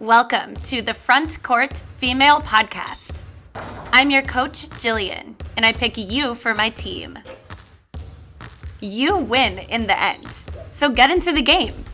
Welcome to the Front Court Female Podcast. I'm your coach, Jillian, and I pick you for my team. You win in the end, so get into the game.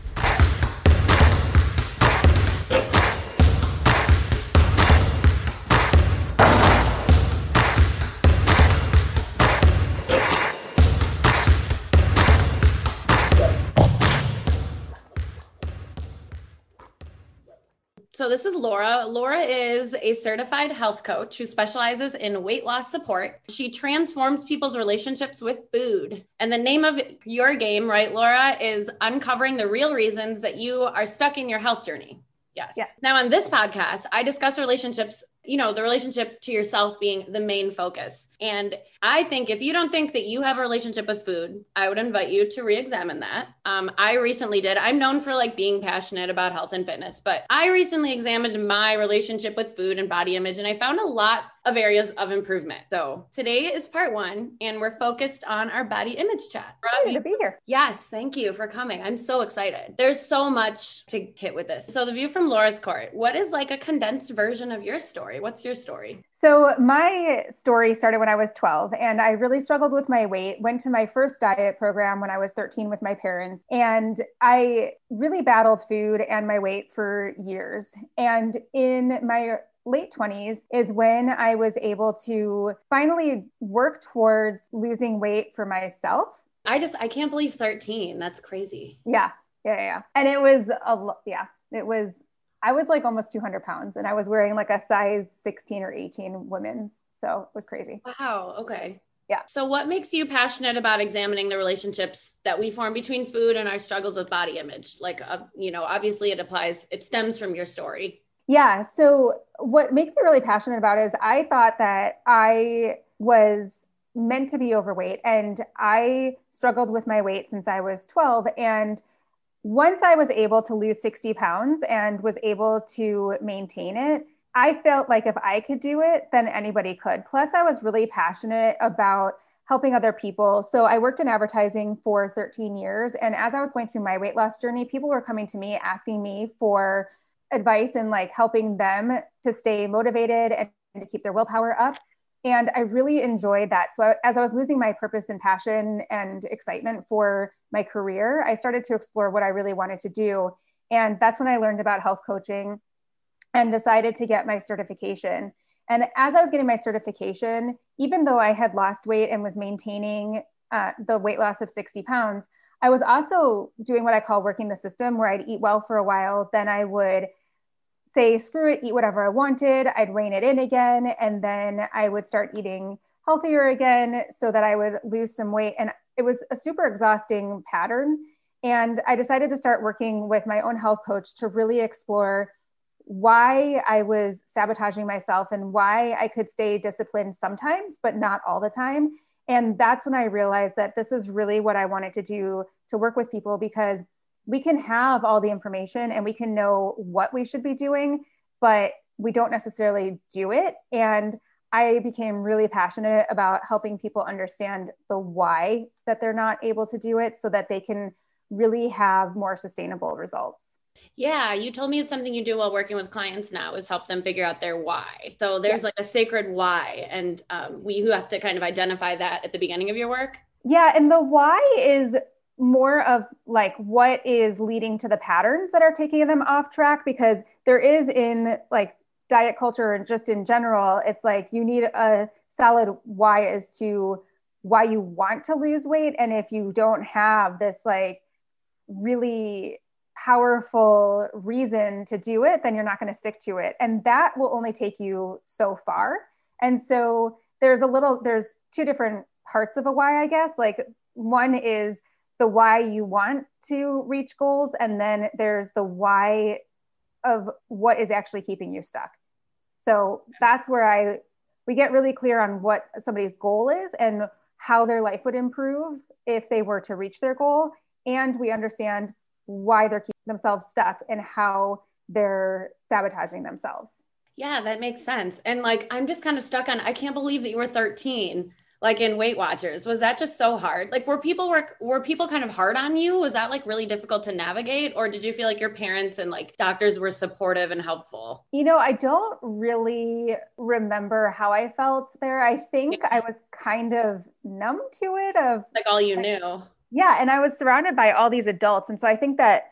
So, this is Laura. Laura is a certified health coach who specializes in weight loss support. She transforms people's relationships with food. And the name of your game, right, Laura, is uncovering the real reasons that you are stuck in your health journey. Yes. yes. Now, on this podcast, I discuss relationships you know, the relationship to yourself being the main focus. And I think if you don't think that you have a relationship with food, I would invite you to re examine that. Um, I recently did. I'm known for like being passionate about health and fitness, but I recently examined my relationship with food and body image, and I found a lot of areas of improvement. So today is part one, and we're focused on our body image chat. Happy to be here. Yes, thank you for coming. I'm so excited. There's so much to hit with this. So the view from Laura's court. What is like a condensed version of your story? What's your story? So my story started when I was 12, and I really struggled with my weight. Went to my first diet program when I was 13 with my parents, and I really battled food and my weight for years. And in my late 20s is when I was able to finally work towards losing weight for myself. I just, I can't believe 13. That's crazy. Yeah. Yeah. Yeah. And it was a, yeah, it was, I was like almost 200 pounds and I was wearing like a size 16 or 18 women's. So it was crazy. Wow. Okay. Yeah. So, what makes you passionate about examining the relationships that we form between food and our struggles with body image? Like, uh, you know, obviously it applies, it stems from your story. Yeah. So, what makes me really passionate about is I thought that I was meant to be overweight and I struggled with my weight since I was 12. And once I was able to lose 60 pounds and was able to maintain it, I felt like if I could do it, then anybody could. Plus, I was really passionate about helping other people. So I worked in advertising for 13 years. And as I was going through my weight loss journey, people were coming to me asking me for advice and like helping them to stay motivated and to keep their willpower up. And I really enjoyed that. So as I was losing my purpose and passion and excitement for my career, I started to explore what I really wanted to do. And that's when I learned about health coaching and decided to get my certification. And as I was getting my certification, even though I had lost weight and was maintaining uh, the weight loss of 60 pounds, I was also doing what I call working the system, where I'd eat well for a while, then I would say, screw it, eat whatever I wanted. I'd rein it in again. And then I would start eating healthier again so that I would lose some weight. And it was a super exhausting pattern. And I decided to start working with my own health coach to really explore why I was sabotaging myself and why I could stay disciplined sometimes, but not all the time. And that's when I realized that this is really what I wanted to do to work with people because we can have all the information and we can know what we should be doing, but we don't necessarily do it. And I became really passionate about helping people understand the why that they're not able to do it so that they can really have more sustainable results. Yeah, you told me it's something you do while working with clients now is help them figure out their why. So there's yeah. like a sacred why, and um, we who have to kind of identify that at the beginning of your work. Yeah, and the why is more of like what is leading to the patterns that are taking them off track because there is in like diet culture and just in general it's like you need a solid why as to why you want to lose weight. And if you don't have this like really powerful reason to do it then you're not going to stick to it. And that will only take you so far. And so there's a little there's two different parts of a why i guess. Like one is the why you want to reach goals and then there's the why of what is actually keeping you stuck. So that's where i we get really clear on what somebody's goal is and how their life would improve if they were to reach their goal. And we understand why they're keeping themselves stuck and how they're sabotaging themselves. Yeah that makes sense. And like i'm just kind of stuck on i can't believe that you were 13 like in Weight Watchers? Was that just so hard? Like were people work were people kind of hard on you? Was that like really difficult to navigate or did you feel like your parents and like doctors were supportive and helpful? You know, I don't really remember how I felt there. I think yeah. I was kind of numb to it of like all you like, knew. Yeah, and I was surrounded by all these adults and so I think that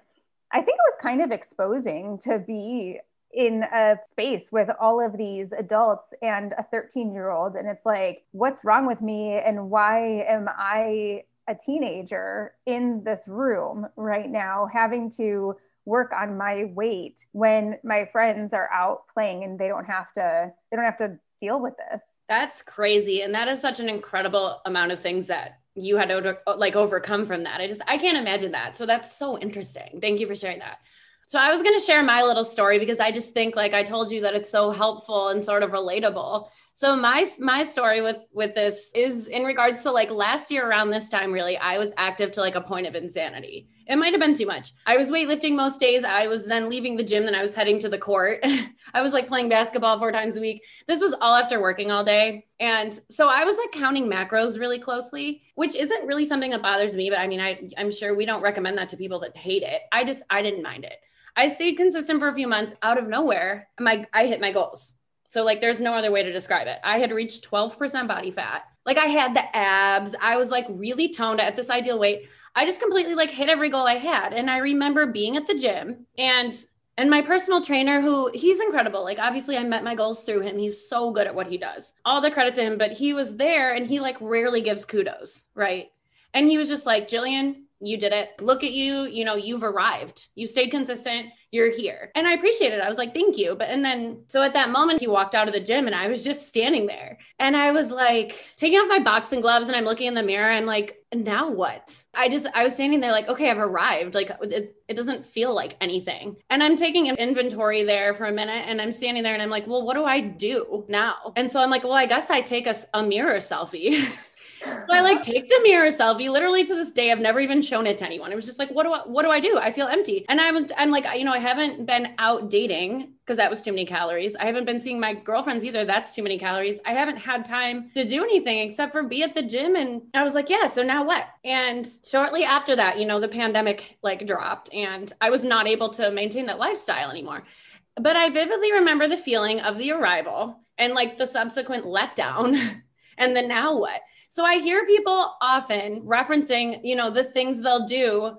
I think it was kind of exposing to be in a space with all of these adults and a 13 year old. And it's like, what's wrong with me? And why am I a teenager in this room right now having to work on my weight when my friends are out playing and they don't have to they don't have to deal with this that's crazy and that is such an incredible amount of things that you had to like overcome from that i just i can't imagine that so that's so interesting thank you for sharing that so I was going to share my little story because I just think like I told you that it's so helpful and sort of relatable. So my my story with with this is in regards to like last year around this time really I was active to like a point of insanity. It might have been too much. I was weightlifting most days. I was then leaving the gym then I was heading to the court. I was like playing basketball four times a week. This was all after working all day. And so I was like counting macros really closely, which isn't really something that bothers me, but I mean I I'm sure we don't recommend that to people that hate it. I just I didn't mind it. I stayed consistent for a few months out of nowhere. My I hit my goals. So like there's no other way to describe it. I had reached 12% body fat. Like I had the abs. I was like really toned at this ideal weight. I just completely like hit every goal I had. And I remember being at the gym and and my personal trainer who he's incredible like obviously i met my goals through him he's so good at what he does all the credit to him but he was there and he like rarely gives kudos right and he was just like jillian you did it. Look at you. You know, you've arrived. You stayed consistent. You're here. And I appreciate it. I was like, thank you. But, and then, so at that moment, he walked out of the gym and I was just standing there. And I was like, taking off my boxing gloves and I'm looking in the mirror. I'm like, now what? I just, I was standing there like, okay, I've arrived. Like, it, it doesn't feel like anything. And I'm taking an inventory there for a minute and I'm standing there and I'm like, well, what do I do now? And so I'm like, well, I guess I take a, a mirror selfie. so I like take the mirror selfie. Literally to this day, I've never even shown it to anyone. It was just like, what do I, what do I do? I feel empty. And I'm, I'm like, you know, I haven't been out dating because that was too many calories. I haven't been seeing my girlfriends either. That's too many calories. I haven't had time to do anything except for be at the gym. And I was like, yeah, so now what? And shortly after that, you know, the pandemic like dropped and I was not able to maintain that lifestyle anymore. But I vividly remember the feeling of the arrival and like the subsequent letdown and then now what? So I hear people often referencing, you know, the things they'll do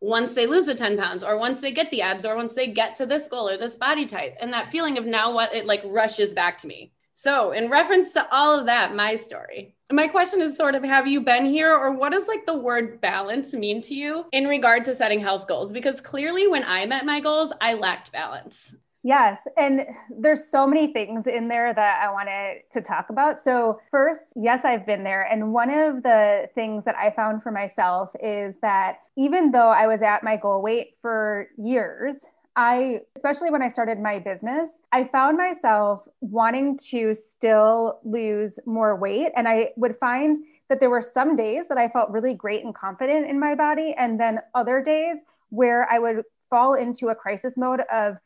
once they lose the 10 pounds or once they get the abs or once they get to this goal or this body type. And that feeling of now what it like rushes back to me. So, in reference to all of that, my story. My question is sort of have you been here or what does like the word balance mean to you in regard to setting health goals? Because clearly when I met my goals, I lacked balance. Yes. And there's so many things in there that I wanted to talk about. So, first, yes, I've been there. And one of the things that I found for myself is that even though I was at my goal weight for years, I, especially when I started my business, I found myself wanting to still lose more weight. And I would find that there were some days that I felt really great and confident in my body. And then other days where I would fall into a crisis mode of,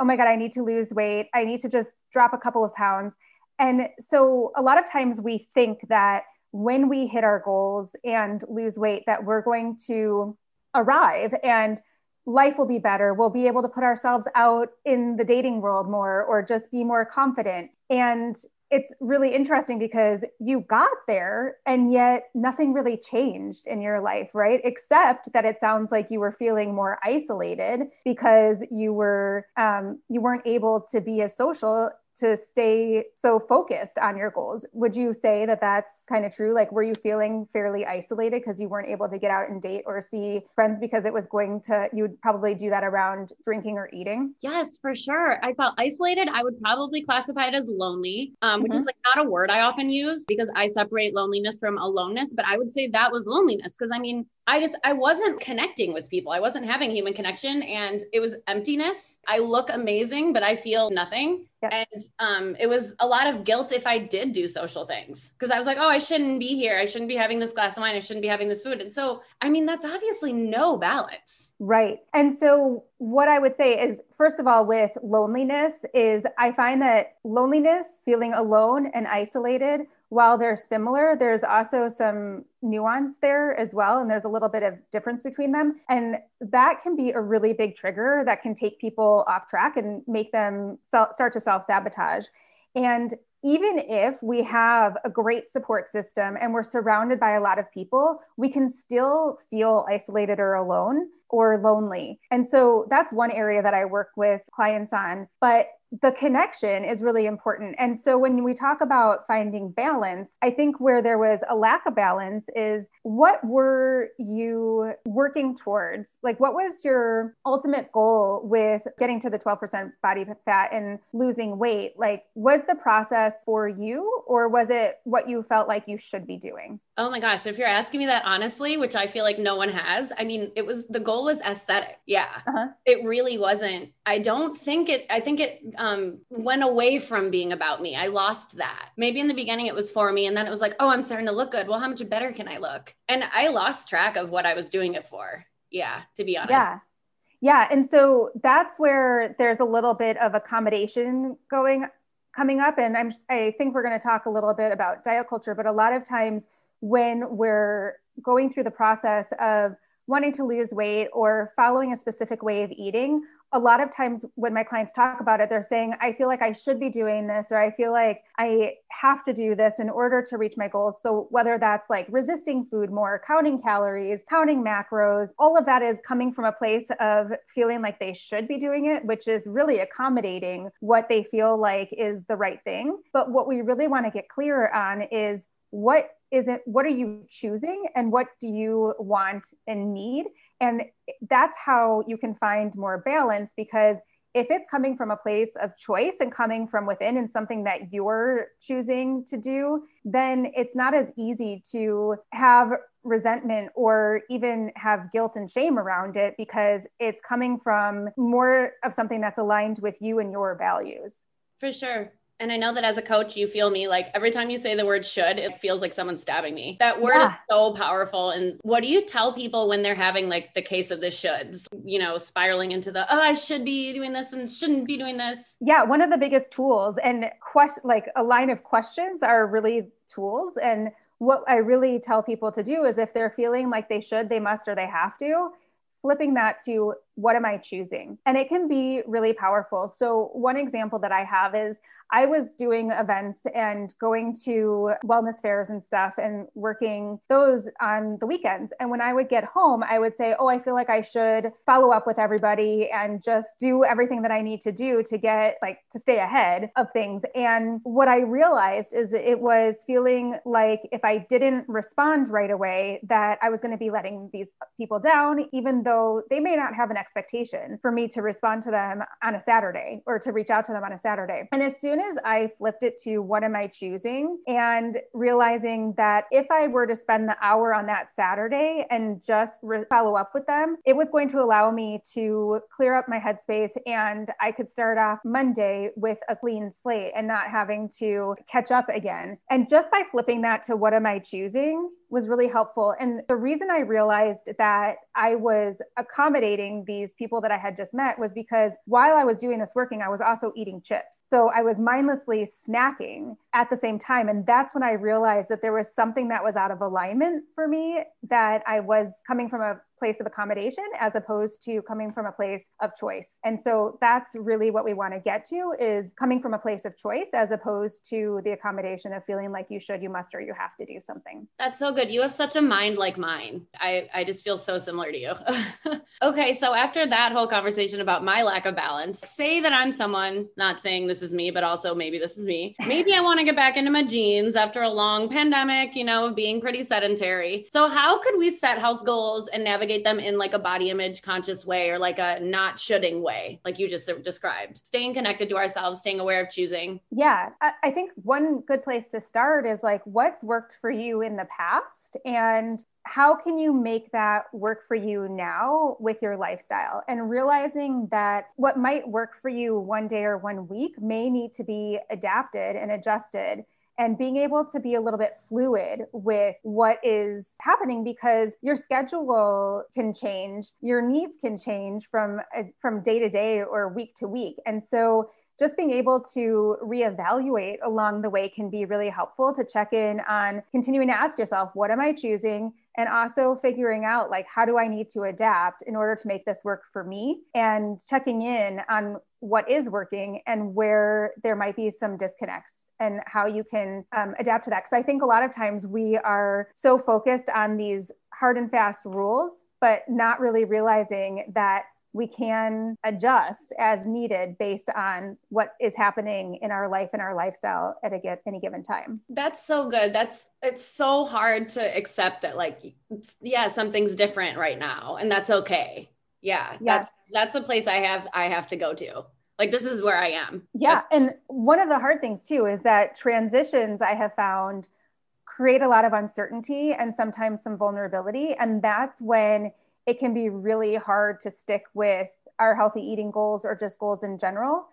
oh my God, I need to lose weight. I need to just drop a couple of pounds. And so a lot of times we think that when we hit our goals and lose weight, that we're going to arrive and life will be better. We'll be able to put ourselves out in the dating world more or just be more confident. And it's really interesting because you got there and yet nothing really changed in your life, right? Except that it sounds like you were feeling more isolated because you were um, you weren't able to be as social to stay so focused on your goals. Would you say that that's kind of true? Like, were you feeling fairly isolated because you weren't able to get out and date or see friends because it was going to, you would probably do that around drinking or eating? Yes, for sure. I felt isolated. I would probably classify it as lonely, um, which mm-hmm. is like not a word I often use because I separate loneliness from aloneness, but I would say that was loneliness because I mean, I just I wasn't connecting with people. I wasn't having human connection and it was emptiness. I look amazing, but I feel nothing. Yes. And um, it was a lot of guilt if I did do social things because I was like, oh, I shouldn't be here. I shouldn't be having this glass of wine. I shouldn't be having this food. And so, I mean, that's obviously no balance. Right. And so what I would say is first of all with loneliness is I find that loneliness, feeling alone and isolated, while they're similar, there's also some nuance there as well and there's a little bit of difference between them and that can be a really big trigger that can take people off track and make them start to self-sabotage. And even if we have a great support system and we're surrounded by a lot of people, we can still feel isolated or alone or lonely. And so that's one area that I work with clients on. But the connection is really important. And so when we talk about finding balance, I think where there was a lack of balance is what were you working towards? Like, what was your ultimate goal with getting to the 12% body fat and losing weight? Like, was the process for you or was it what you felt like you should be doing? Oh my gosh, if you're asking me that honestly, which I feel like no one has, I mean, it was the goal was aesthetic. Yeah. Uh-huh. It really wasn't. I don't think it, I think it um, went away from being about me. I lost that. Maybe in the beginning it was for me, and then it was like, oh, I'm starting to look good. Well, how much better can I look? And I lost track of what I was doing it for. Yeah, to be honest. Yeah. Yeah. And so that's where there's a little bit of accommodation going coming up. And I'm I think we're going to talk a little bit about diet culture, but a lot of times when we're going through the process of wanting to lose weight or following a specific way of eating, a lot of times when my clients talk about it, they're saying, I feel like I should be doing this, or I feel like I have to do this in order to reach my goals. So, whether that's like resisting food more, counting calories, counting macros, all of that is coming from a place of feeling like they should be doing it, which is really accommodating what they feel like is the right thing. But what we really want to get clear on is what is it what are you choosing and what do you want and need and that's how you can find more balance because if it's coming from a place of choice and coming from within and something that you're choosing to do, then it's not as easy to have resentment or even have guilt and shame around it because it's coming from more of something that's aligned with you and your values. For sure. And I know that as a coach, you feel me like every time you say the word should, it feels like someone's stabbing me. That word yeah. is so powerful. And what do you tell people when they're having like the case of the shoulds, you know, spiraling into the, oh, I should be doing this and shouldn't be doing this? Yeah. One of the biggest tools and question, like a line of questions are really tools. And what I really tell people to do is if they're feeling like they should, they must, or they have to, flipping that to what am I choosing? And it can be really powerful. So, one example that I have is I was doing events and going to wellness fairs and stuff and working those on the weekends. And when I would get home, I would say, Oh, I feel like I should follow up with everybody and just do everything that I need to do to get like to stay ahead of things. And what I realized is it was feeling like if I didn't respond right away, that I was going to be letting these people down, even though they may not have an for me to respond to them on a Saturday or to reach out to them on a Saturday. And as soon as I flipped it to what am I choosing and realizing that if I were to spend the hour on that Saturday and just re- follow up with them, it was going to allow me to clear up my headspace and I could start off Monday with a clean slate and not having to catch up again. And just by flipping that to what am I choosing, was really helpful. And the reason I realized that I was accommodating these people that I had just met was because while I was doing this working, I was also eating chips. So I was mindlessly snacking at the same time. And that's when I realized that there was something that was out of alignment for me, that I was coming from a place of accommodation as opposed to coming from a place of choice. And so that's really what we want to get to is coming from a place of choice as opposed to the accommodation of feeling like you should, you must, or you have to do something. That's so good. You have such a mind like mine. I, I just feel so similar to you. okay. So after that whole conversation about my lack of balance, say that I'm someone, not saying this is me, but also maybe this is me. Maybe I want to get back into my jeans after a long pandemic, you know, of being pretty sedentary. So how could we set health goals and navigate navigate them in like a body image conscious way or like a not shoulding way, like you just described. Staying connected to ourselves, staying aware of choosing. Yeah. I think one good place to start is like what's worked for you in the past and how can you make that work for you now with your lifestyle? And realizing that what might work for you one day or one week may need to be adapted and adjusted and being able to be a little bit fluid with what is happening because your schedule can change your needs can change from uh, from day to day or week to week. And so just being able to reevaluate along the way can be really helpful to check in on continuing to ask yourself what am i choosing and also figuring out like how do i need to adapt in order to make this work for me? And checking in on what is working and where there might be some disconnects and how you can um, adapt to that. Because i think a lot of times we are so focused on these hard and fast rules but not really realizing that we can adjust as needed based on what is happening in our life and our lifestyle at a, any given time. That's so good. That's it's so hard to accept that like yeah, something's different right now and that's okay. Yeah. Yes. That's that's a place I have I have to go to. Like this is where I am. Yeah, that's- and one of the hard things too is that transitions I have found create a lot of uncertainty and sometimes some vulnerability and that's when it can be really hard to stick with our healthy eating goals or just goals in general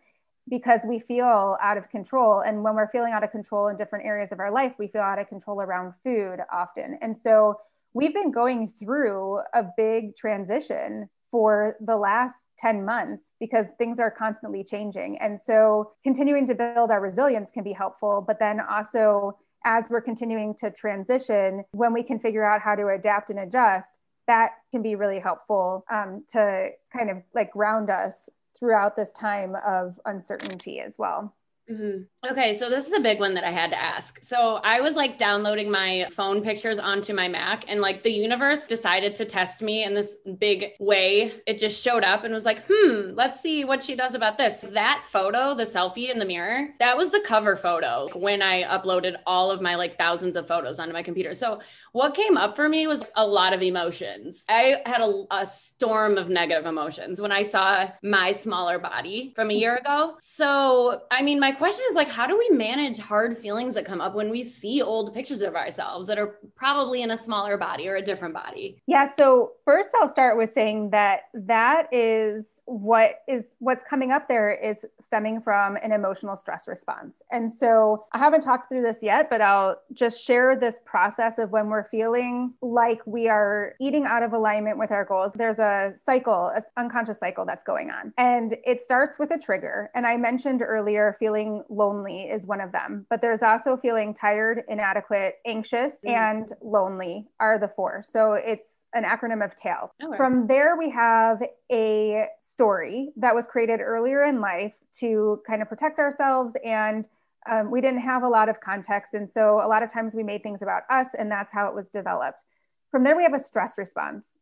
because we feel out of control. And when we're feeling out of control in different areas of our life, we feel out of control around food often. And so we've been going through a big transition for the last 10 months because things are constantly changing. And so continuing to build our resilience can be helpful, but then also as we're continuing to transition, when we can figure out how to adapt and adjust, that can be really helpful um, to kind of like ground us throughout this time of uncertainty as well. Mm-hmm. Okay, so this is a big one that I had to ask. So I was like downloading my phone pictures onto my Mac, and like the universe decided to test me in this big way. It just showed up and was like, hmm, let's see what she does about this. That photo, the selfie in the mirror, that was the cover photo when I uploaded all of my like thousands of photos onto my computer. So what came up for me was a lot of emotions. I had a, a storm of negative emotions when I saw my smaller body from a year ago. So, I mean, my question is like, how do we manage hard feelings that come up when we see old pictures of ourselves that are probably in a smaller body or a different body? Yeah. So, first, I'll start with saying that that is what is what's coming up there is stemming from an emotional stress response. And so I haven't talked through this yet, but I'll just share this process of when we're feeling like we are eating out of alignment with our goals. There's a cycle, an unconscious cycle that's going on. And it starts with a trigger. And I mentioned earlier feeling lonely is one of them, but there's also feeling tired, inadequate, anxious, mm. and lonely are the four. So it's an acronym of TAIL. Okay. From there, we have a story that was created earlier in life to kind of protect ourselves and um, we didn't have a lot of context and so a lot of times we made things about us and that's how it was developed from there we have a stress response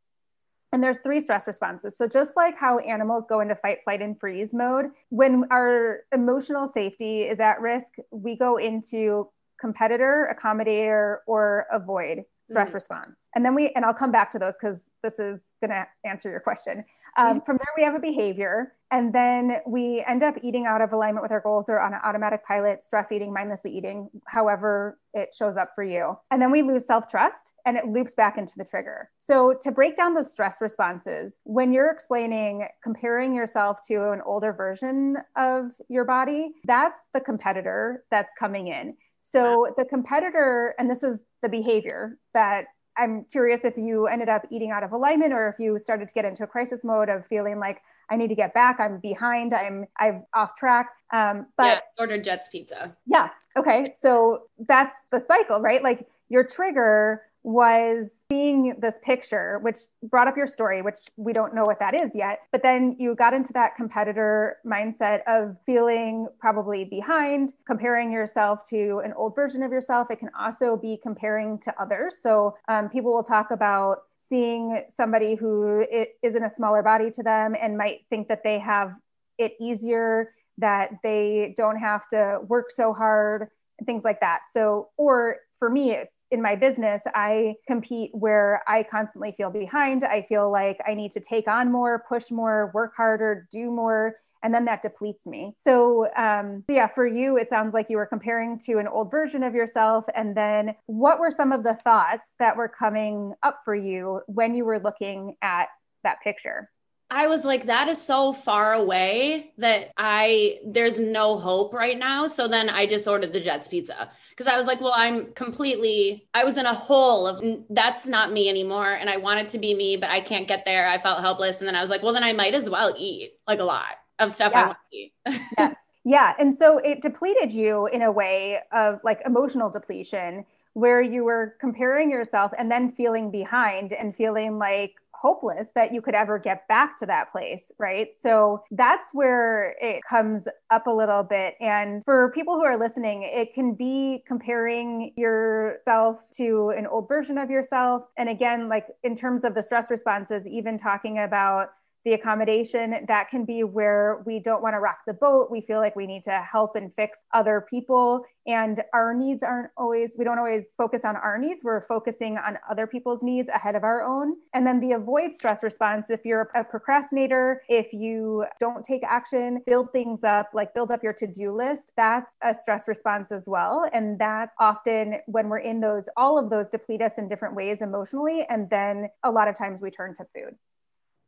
and there's three stress responses so just like how animals go into fight flight and freeze mode when our emotional safety is at risk we go into competitor accommodator or avoid stress mm-hmm. response. And then we, and I'll come back to those because this is going to answer your question. Um, mm-hmm. From there, we have a behavior, and then we end up eating out of alignment with our goals or on an automatic pilot, stress eating, mindlessly eating, however it shows up for you. And then we lose self trust and it loops back into the trigger. So, to break down those stress responses, when you're explaining comparing yourself to an older version of your body, that's the competitor that's coming in. So the competitor, and this is the behavior that I'm curious if you ended up eating out of alignment or if you started to get into a crisis mode of feeling like I need to get back, I'm behind, I'm I'm off track. Um, but yeah, ordered Jets pizza. Yeah. Okay. So that's the cycle, right? Like your trigger was seeing this picture, which brought up your story, which we don't know what that is yet. But then you got into that competitor mindset of feeling probably behind, comparing yourself to an old version of yourself. It can also be comparing to others. So um, people will talk about seeing somebody who is in a smaller body to them and might think that they have it easier, that they don't have to work so hard things like that. So, or for me, it's in my business, I compete where I constantly feel behind. I feel like I need to take on more, push more, work harder, do more. And then that depletes me. So, um, yeah, for you, it sounds like you were comparing to an old version of yourself. And then what were some of the thoughts that were coming up for you when you were looking at that picture? I was like, that is so far away that I, there's no hope right now. So then I just ordered the Jets pizza because I was like, well, I'm completely, I was in a hole of that's not me anymore. And I wanted to be me, but I can't get there. I felt helpless. And then I was like, well, then I might as well eat like a lot of stuff yeah. I want to eat. yes. Yeah. And so it depleted you in a way of like emotional depletion where you were comparing yourself and then feeling behind and feeling like hopeless that you could ever get back to that place, right? So that's where it comes up a little bit. And for people who are listening, it can be comparing yourself to an old version of yourself. And again, like in terms of the stress responses, even talking about the accommodation that can be where we don't want to rock the boat. We feel like we need to help and fix other people. And our needs aren't always we don't always focus on our needs. We're focusing on other people's needs ahead of our own. And then the avoid stress response if you're a procrastinator if you don't take action build things up like build up your to-do list that's a stress response as well. And that's often when we're in those all of those deplete us in different ways emotionally. And then a lot of times we turn to food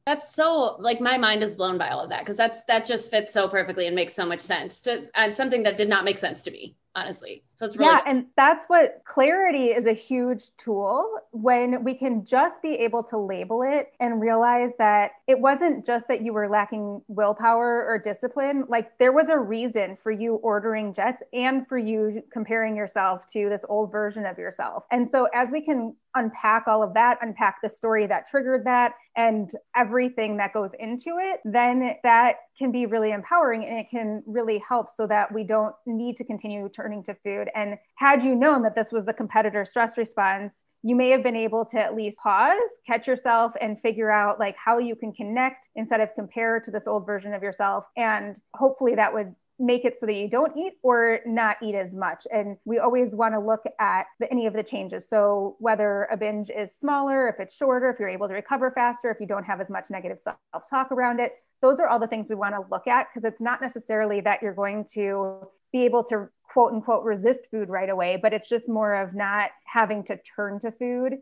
that's so like my mind is blown by all of that because that's that just fits so perfectly and makes so much sense to and something that did not make sense to me honestly. So it's really yeah, and that's what clarity is a huge tool when we can just be able to label it and realize that it wasn't just that you were lacking willpower or discipline. Like there was a reason for you ordering jets and for you comparing yourself to this old version of yourself. And so as we can unpack all of that, unpack the story that triggered that and everything that goes into it, then that can be really empowering and it can really help so that we don't need to continue to food. And had you known that this was the competitor stress response, you may have been able to at least pause, catch yourself, and figure out like how you can connect instead of compare to this old version of yourself. And hopefully that would make it so that you don't eat or not eat as much. And we always want to look at the, any of the changes. So whether a binge is smaller, if it's shorter, if you're able to recover faster, if you don't have as much negative self talk around it, those are all the things we want to look at because it's not necessarily that you're going to be able to quote unquote resist food right away, but it's just more of not having to turn to food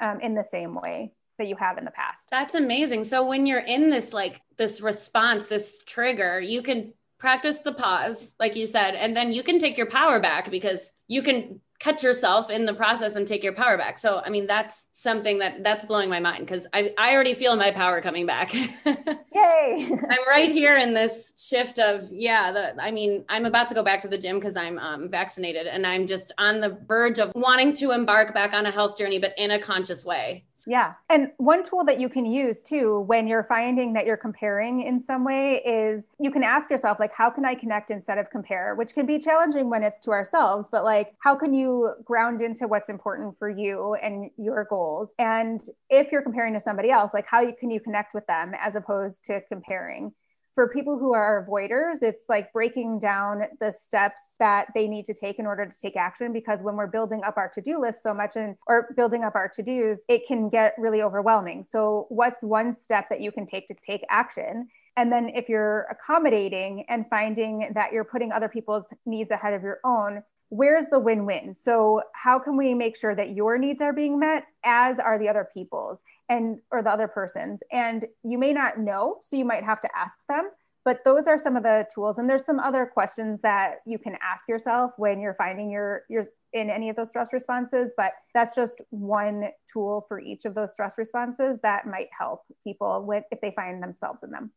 um, in the same way that you have in the past. That's amazing. So when you're in this like this response, this trigger, you can practice the pause, like you said, and then you can take your power back because you can catch yourself in the process and take your power back. So, I mean, that's something that that's blowing my mind because I, I already feel my power coming back. Yay. I'm right here in this shift of, yeah, the, I mean, I'm about to go back to the gym because I'm um, vaccinated and I'm just on the verge of wanting to embark back on a health journey, but in a conscious way. Yeah. And one tool that you can use too when you're finding that you're comparing in some way is you can ask yourself, like, how can I connect instead of compare, which can be challenging when it's to ourselves, but like, how can you ground into what's important for you and your goals? And if you're comparing to somebody else, like, how can you connect with them as opposed to comparing? For people who are avoiders, it's like breaking down the steps that they need to take in order to take action. Because when we're building up our to do list so much and or building up our to dos, it can get really overwhelming. So, what's one step that you can take to take action? And then, if you're accommodating and finding that you're putting other people's needs ahead of your own, where's the win-win? So how can we make sure that your needs are being met as are the other people's and or the other person's? And you may not know so you might have to ask them but those are some of the tools. And there's some other questions that you can ask yourself when you're finding your your in any of those stress responses but that's just one tool for each of those stress responses that might help people with if they find themselves in them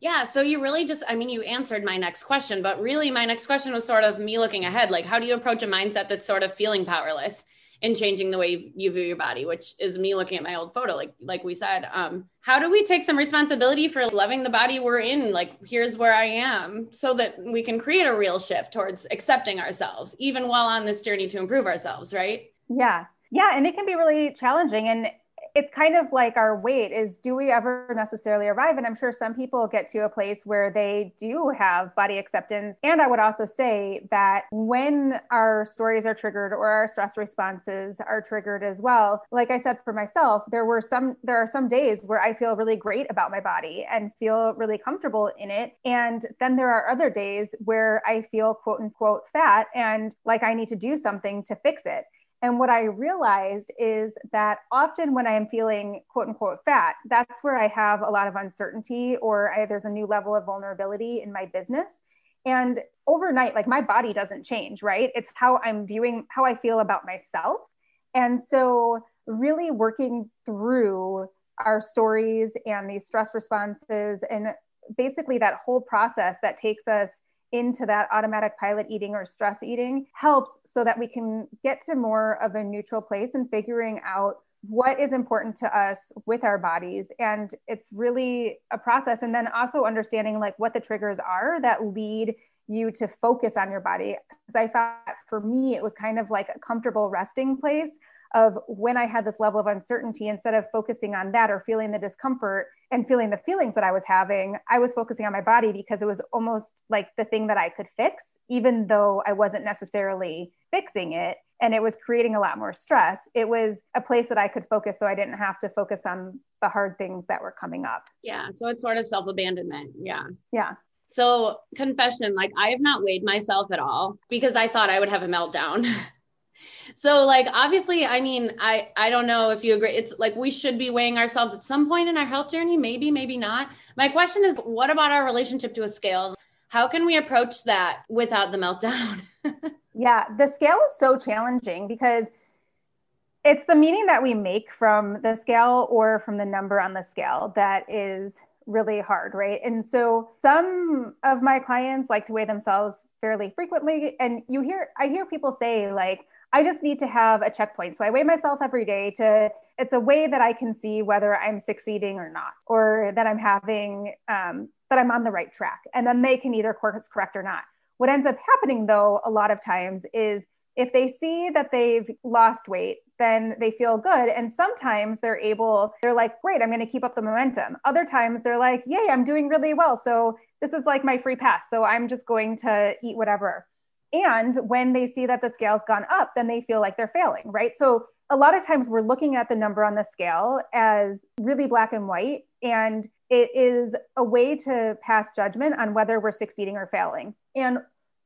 yeah. So you really just, I mean, you answered my next question, but really my next question was sort of me looking ahead. Like, how do you approach a mindset that's sort of feeling powerless in changing the way you view your body, which is me looking at my old photo, like, like we said, um, how do we take some responsibility for loving the body we're in? Like, here's where I am so that we can create a real shift towards accepting ourselves, even while on this journey to improve ourselves. Right. Yeah. Yeah. And it can be really challenging. And it's kind of like our weight is do we ever necessarily arrive? And i'm sure some people get to a place where they do have body acceptance. And i would also say that when our stories are triggered or our stress responses are triggered as well like i said for myself there were some there are some days where i feel really great about my body and feel really comfortable in it. And then there are other days where i feel quote unquote fat and like i need to do something to fix it And what I realized is that often when I am feeling quote unquote fat, that's where I have a lot of uncertainty or I, there's a new level of vulnerability in my business. And overnight, like my body doesn't change, right? It's how I'm viewing, how I feel about myself. And so, really working through our stories and these stress responses and basically that whole process that takes us into that automatic pilot eating or stress eating helps so that we can get to more of a neutral place and figuring out what is important to us with our bodies. And it's really a process. And then also understanding like what the triggers are that lead you to focus on your body. Because i found for me it was kind of like a comfortable resting place of when I had this level of uncertainty, instead of focusing on that or feeling the discomfort and feeling the feelings that I was having, I was focusing on my body because it was almost like the thing that I could fix, even though I wasn't necessarily fixing it. And it was creating a lot more stress. It was a place that I could focus so I didn't have to focus on the hard things that were coming up. Yeah. So it's sort of self abandonment. Yeah. Yeah. So, confession like, I have not weighed myself at all because I thought I would have a meltdown. so like obviously i mean i i don't know if you agree it's like we should be weighing ourselves at some point in our health journey maybe maybe not my question is what about our relationship to a scale how can we approach that without the meltdown yeah the scale is so challenging because it's the meaning that we make from the scale or from the number on the scale that is really hard, right? And so some of my clients like to weigh themselves fairly frequently. And you hear, I hear people say, like, I just need to have a checkpoint. So I weigh myself every day to, it's a way that I can see whether I'm succeeding or not, or that I'm having, um, that I'm on the right track. And then they can either course correct or not. What ends up happening though, a lot of times is if they see that they've lost weight, then they feel good. And sometimes they're able, they're like, great, I'm going to keep up the momentum. Other times they're like, yay, I'm doing really well. So this is like my free pass. So I'm just going to eat whatever. And when they see that the scale's gone up, then they feel like they're failing, right? So a lot of times we're looking at the number on the scale as really black and white. And it is a way to pass judgment on whether we're succeeding or failing. And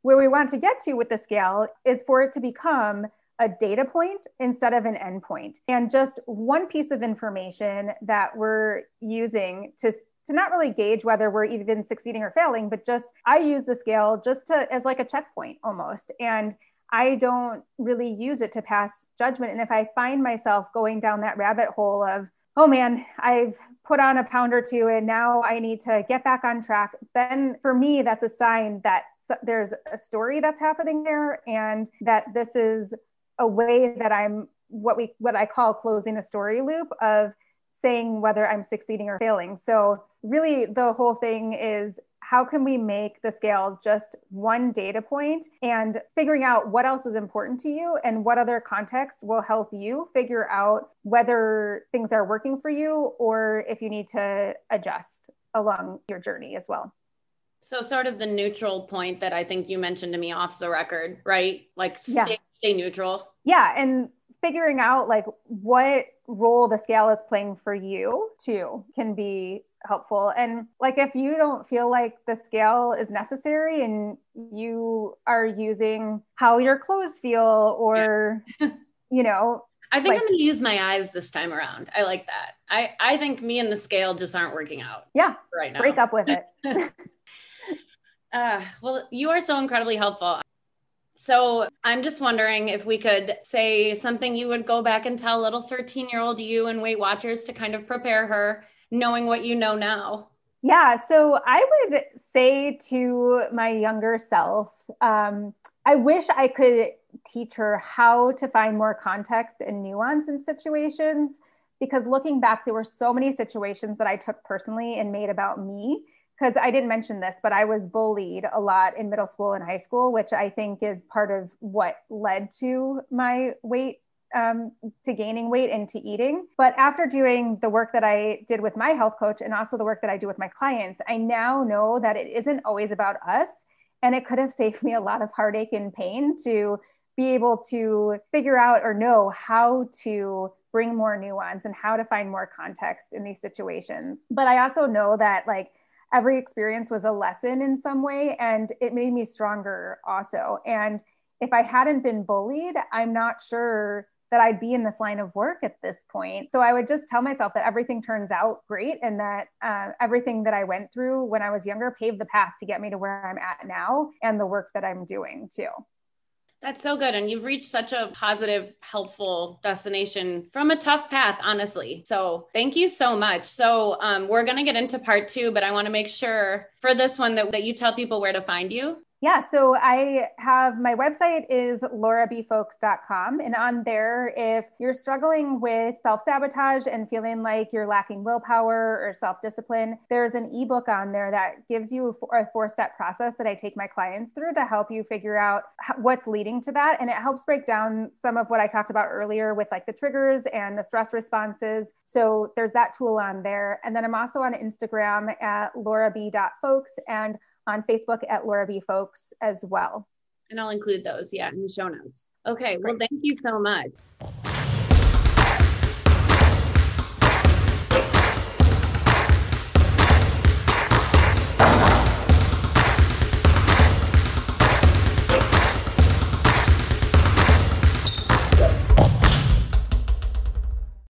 where we want to get to with the scale is for it to become a data point instead of an endpoint and just one piece of information that we're using to to not really gauge whether we're even succeeding or failing, but just I use the scale just to as like a checkpoint almost. And I don't really use it to pass judgment. And if I find myself going down that rabbit hole of, oh man, I've put on a pound or two and now I need to get back on track, then for me, that's a sign that there's a story that's happening there and that this is a way that I'm what we what I call closing a story loop of saying whether I'm succeeding or failing. So, really, the whole thing is how can we make the scale just one data point and figuring out what else is important to you and what other context will help you figure out whether things are working for you or if you need to adjust along your journey as well. So, sort of the neutral point that I think you mentioned to me off the record, right? Like, stay, yeah. stay neutral. Yeah. And figuring out like what role the scale is playing for you too can be helpful. And like if you don't feel like the scale is necessary and you are using how your clothes feel or, yeah. you know, I think like, I'm to use my eyes this time around. I like that. I, I think me and the scale just aren't working out. Yeah. Right now. Break up with it. uh, well, you are so incredibly helpful. So I'm just wondering if we could say something you would go back and tell little 13 year old you and Weight Watchers to kind of prepare her, knowing what you know now. Yeah. So I would say to my younger self, um, I wish I could teach her how to find more context and nuance in situations because looking back, there were so many situations that I took personally and made about me because I didn't mention this, but I was bullied a lot in middle school and high school, which I think is part of what led to my weight um, to gaining weight and to eating. But after doing the work that I did with my health coach and also the work that I do with my clients, I now know that it isn't always about us. And it could have saved me a lot of heartache and pain to be able to figure out or know how to bring more nuance and how to find more context in these situations. But I also know that, like, every experience was a lesson in some way and it made me stronger also and if I hadn't been bullied, I'm not sure that I'd be in this line of work at this point. So I would just tell myself that everything turns out great and that uh, everything that I went through when I was younger paved the path to get me to where I'm at now and the work that I'm doing too. That's so good. And you've reached such a positive, helpful destination from a tough path, honestly. So thank you so much. So um, we're going to get into part two, but I want to make sure for this one that, that you tell people where to find you. Yeah, so I have my website is laurabfolkes.com. And on there, if you're struggling with self sabotage and feeling like you're lacking willpower or self discipline, there's an ebook on there that gives you a four step process that I take my clients through to help you figure out what's leading to that. And it helps break down some of what I talked about earlier with like the triggers and the stress responses. So there's that tool on there. And then I'm also on Instagram at laurab.folkes. And on Facebook at Laura B. Folkes as well. And I'll include those, yeah, in the show notes. Okay, well, thank you so much.